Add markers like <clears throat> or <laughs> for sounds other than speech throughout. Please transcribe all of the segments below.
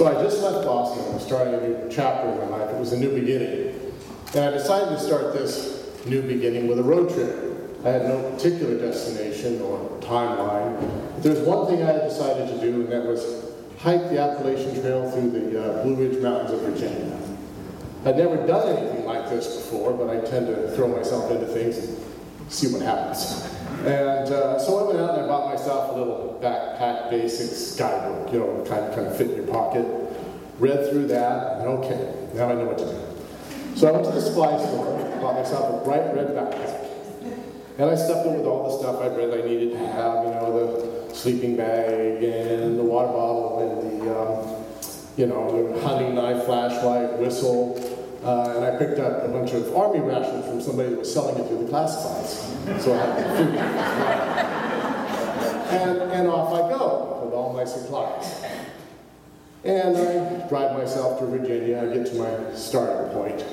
So I just left Boston. I was starting a new chapter in my life. It was a new beginning. And I decided to start this new beginning with a road trip. I had no particular destination or timeline. But there was one thing I had decided to do, and that was hike the Appalachian Trail through the uh, Blue Ridge Mountains of Virginia. I'd never done anything like this before, but I tend to throw myself into things and see what happens. And uh, so I went out and I bought myself a little backpack basics guidebook, you know, kind of, kind of fit in your pocket. Read through that, and okay, now I know what to do. So I went to the supply store, bought myself a bright red backpack. And I stuffed it with all the stuff I read I needed to have, you know, the sleeping bag and the water bottle and the, um, you know, the hunting knife, flashlight, whistle. Uh, and I picked up a bunch of army rations from somebody that was selling it through the classifieds. So I had food. and, and off I go with all my supplies. And I drive myself to Virginia. I get to my starting point,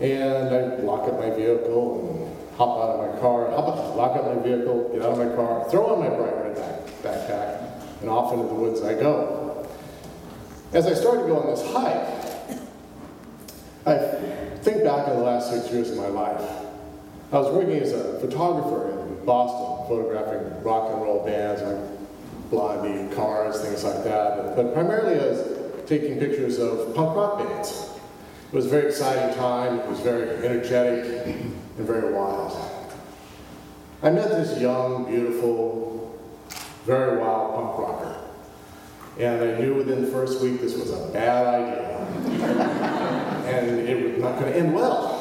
and I lock up my vehicle and hop out of my car, hop up, lock up my vehicle, get out of my car, throw on my bright red back, backpack, and off into the woods I go. As I started to go on this hike, I think back on the last six years of my life. I was working as a photographer in Boston, photographing rock and roll bands like Blondie, Cars, things like that. But primarily I was taking pictures of punk rock bands. It was a very exciting time. It was very energetic and very wild. I met this young, beautiful, very wild punk rocker. And I knew within the first week this was a bad idea. <laughs> and it was not going to end well.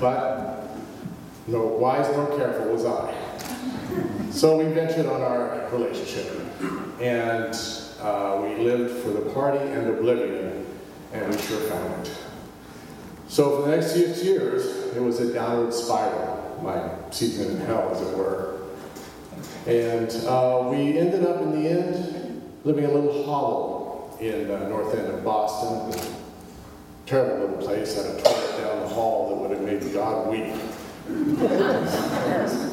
But no wise nor careful was I. So we ventured on our relationship. And uh, we lived for the party and oblivion, and we sure found it. So for the next six years, it was a downward spiral, my season in hell, as it were. And uh, we ended up in the end living in a little hollow in the north end of Boston. Terrible little place, had a toilet down the hall that would have made God weep. <laughs>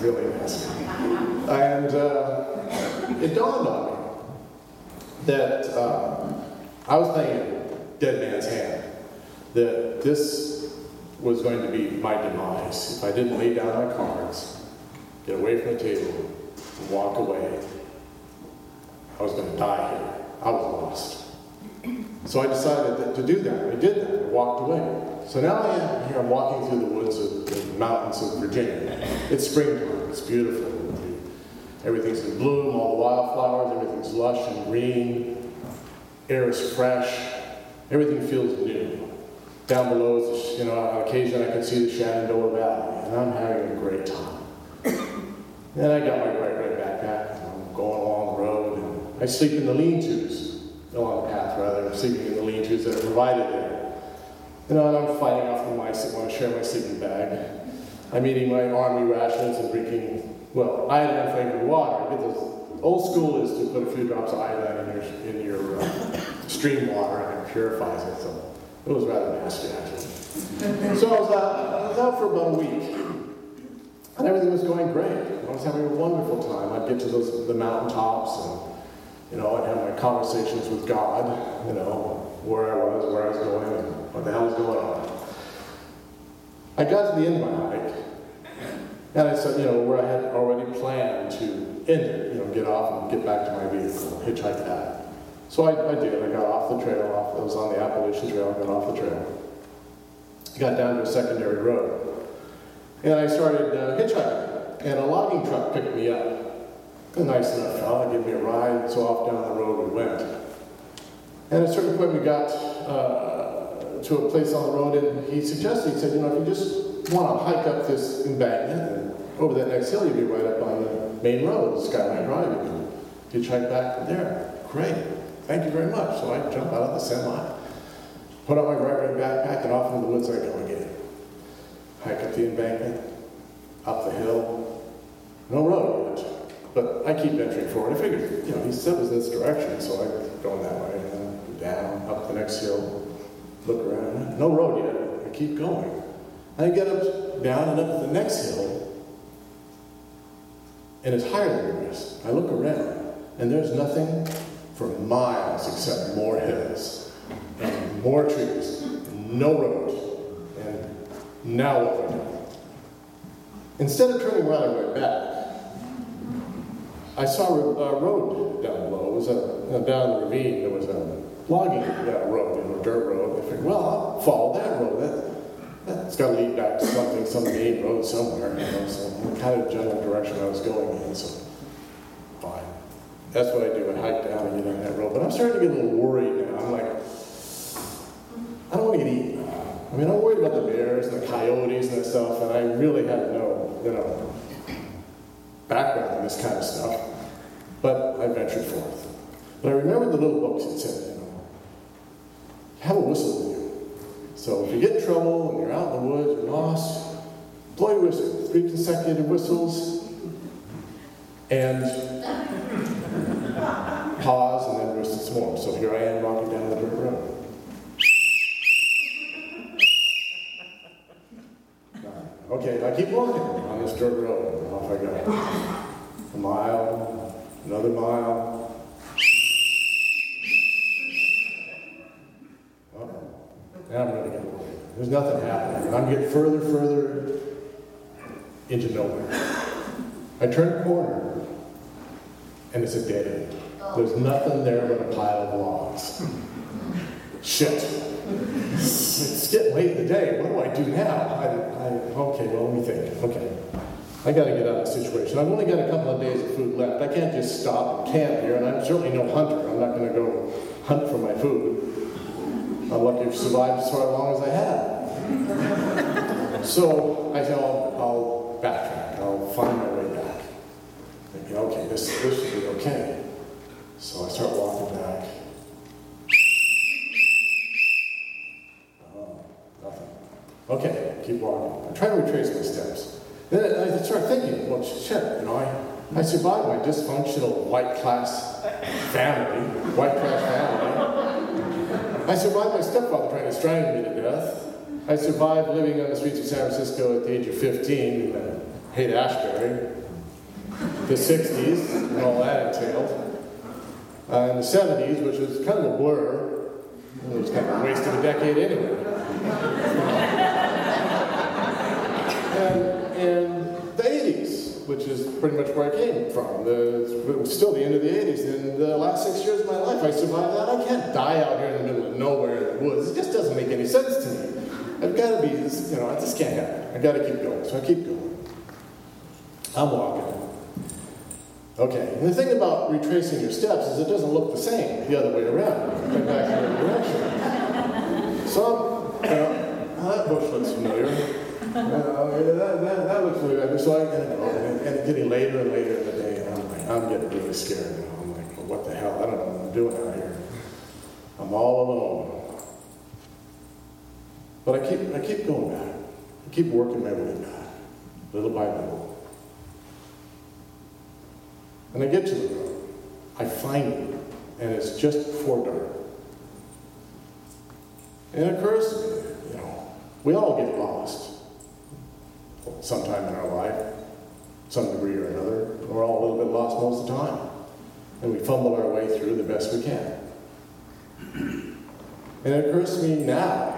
really nasty. And uh, it dawned on me that uh, I was playing dead man's hand, that this was going to be my demise. If I didn't lay down my cards, get away from the table, and walk away, I was going to die here. I was lost. So I decided to do that. I did that. I walked away. So now I am here. I'm walking through the woods of the mountains of Virginia. It's springtime. It's beautiful. Everything's in bloom, all the wildflowers, everything's lush and green. Air is fresh. Everything feels new. Down below, is, you know, on occasion I can see the Shenandoah Valley, and I'm having a great time. <coughs> then I got my bright red backpack, and I'm going along the road, and I sleep in the lean-tos, along the path rather, I'm sleeping in the lean-tos that are provided there. And I'm fighting off the mice that want to share my sleeping bag. I'm eating my army rations and drinking well, iodine flavored water. Those, old school is to put a few drops of iodine in your, in your uh, stream water and it purifies it. So it was rather nasty, actually. so I was, out, I was out for about a week. And everything was going great. I was having a wonderful time. I'd get to those, the mountaintops and, you know, I'd have my conversations with God, you know, where I was, where I was going, and what the hell was going on. I got to the end of my hike, and I said, you know, where I had already planned to end it, you know, get off and get back to my vehicle, hitchhike that. So I, I did. I got off the trail. Off, I was on the Appalachian Trail. I got off the trail. I Got down to a secondary road. And I started uh, hitchhiking. And a logging truck picked me up. Nice enough fella, gave me a ride. So off down the road we went. And at a certain point we got uh, to a place on the road and he suggested, he said, you know, if you just want to hike up this embankment and over that next hill, you'd be right up on the main road, Skyline Drive. You can hitchhike back from there. Great. Thank you very much. So I jump out of the semi, put on my bright red backpack, and off into the woods I go again. Hike up the embankment, up the hill. No road. But I keep venturing forward. I figured, you know, he said it was this direction, so I go that way, and then down, up the next hill, look around. No road yet. I keep going. I get up, down, and up the next hill, and it's higher than the rest. I look around, and there's nothing for miles except more hills. And more trees, no road. And now what do I do? Instead of turning around, I went back. I saw a road down below. It was a, down the ravine. There was a logging road, you know, dirt road. I figured, well, I'll follow that road. That, that's got to lead back to something, some main road somewhere. You know, so kind of general direction I was going in. So fine. That's what I do. I hike down and get on that road. But I'm starting to get a little worried now. I'm like, I don't want to get eaten. I mean, I'm worried about the bears and the coyotes and that stuff, and I really have no, you know, this kind of stuff. But I ventured forth. But I remember the little books that said, you know, have a whistle with you. So if you get in trouble and you're out in the woods, you're lost, blow your whistle, three consecutive whistles, and pause and then whistle some more. So here I am walking down the dirt road. <laughs> Okay, I keep walking on this dirt road. Off I go. A mile, another mile. Oh, now I'm going to get away. There's nothing happening. I'm getting further, further into nowhere. I turn a corner, and it's a dead end. There's nothing there but a pile of logs. Shit. It's getting late in the day. What do I do now? I, I, okay, well, let me think. Okay. I got to get out of the situation. I've only got a couple of days of food left. I can't just stop and camp here, and I'm certainly no hunter. I'm not going to go hunt for my food. I'm lucky to survive as long as I have. <laughs> so I said, I'll, I'll backtrack. I'll find my way back. Thinking, okay, this, this should be okay. So I start walking back. Oh, nothing. Okay, keep walking. I try to retrace my steps. Then I start thinking, well, shit, you know, I, I survived my dysfunctional white class family, white class family. I survived my stepfather trying to strangle me to death. I survived living on the streets of San Francisco at the age of 15 in Haight Ashbury, the 60s, and all that entailed. Uh, in the 70s, which was kind of a blur, it was kind of a waste of a decade anyway and in the 80s, which is pretty much where I came from. The, it was still the end of the 80s. In the last six years of my life, I survived that. I can't die out here in the middle of nowhere in the woods. It just doesn't make any sense to me. I've got to be, you know, I just can't happen. I've got to keep going. So I keep going. I'm walking. Okay, and the thing about retracing your steps is it doesn't look the same the other way around. Come back in the other direction. So, you know, ah, that bush looks familiar that, that, that looks bad. So I and getting later and later in the day, and I'm like, I'm getting really scared now. I'm like, well, what the hell? I don't know what I'm doing out here. I'm all alone. But I keep, I keep going back. I keep working my way back, little by little. And I get to the road. I find it, and it's just before dark. And it occurs to me, you know, we all get lost sometime in our life, some degree or another. We're all a little bit lost most of the time. And we fumble our way through the best we can. <clears throat> And it occurs to me now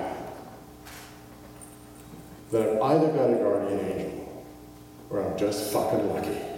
that I've either got a guardian angel or I'm just fucking lucky.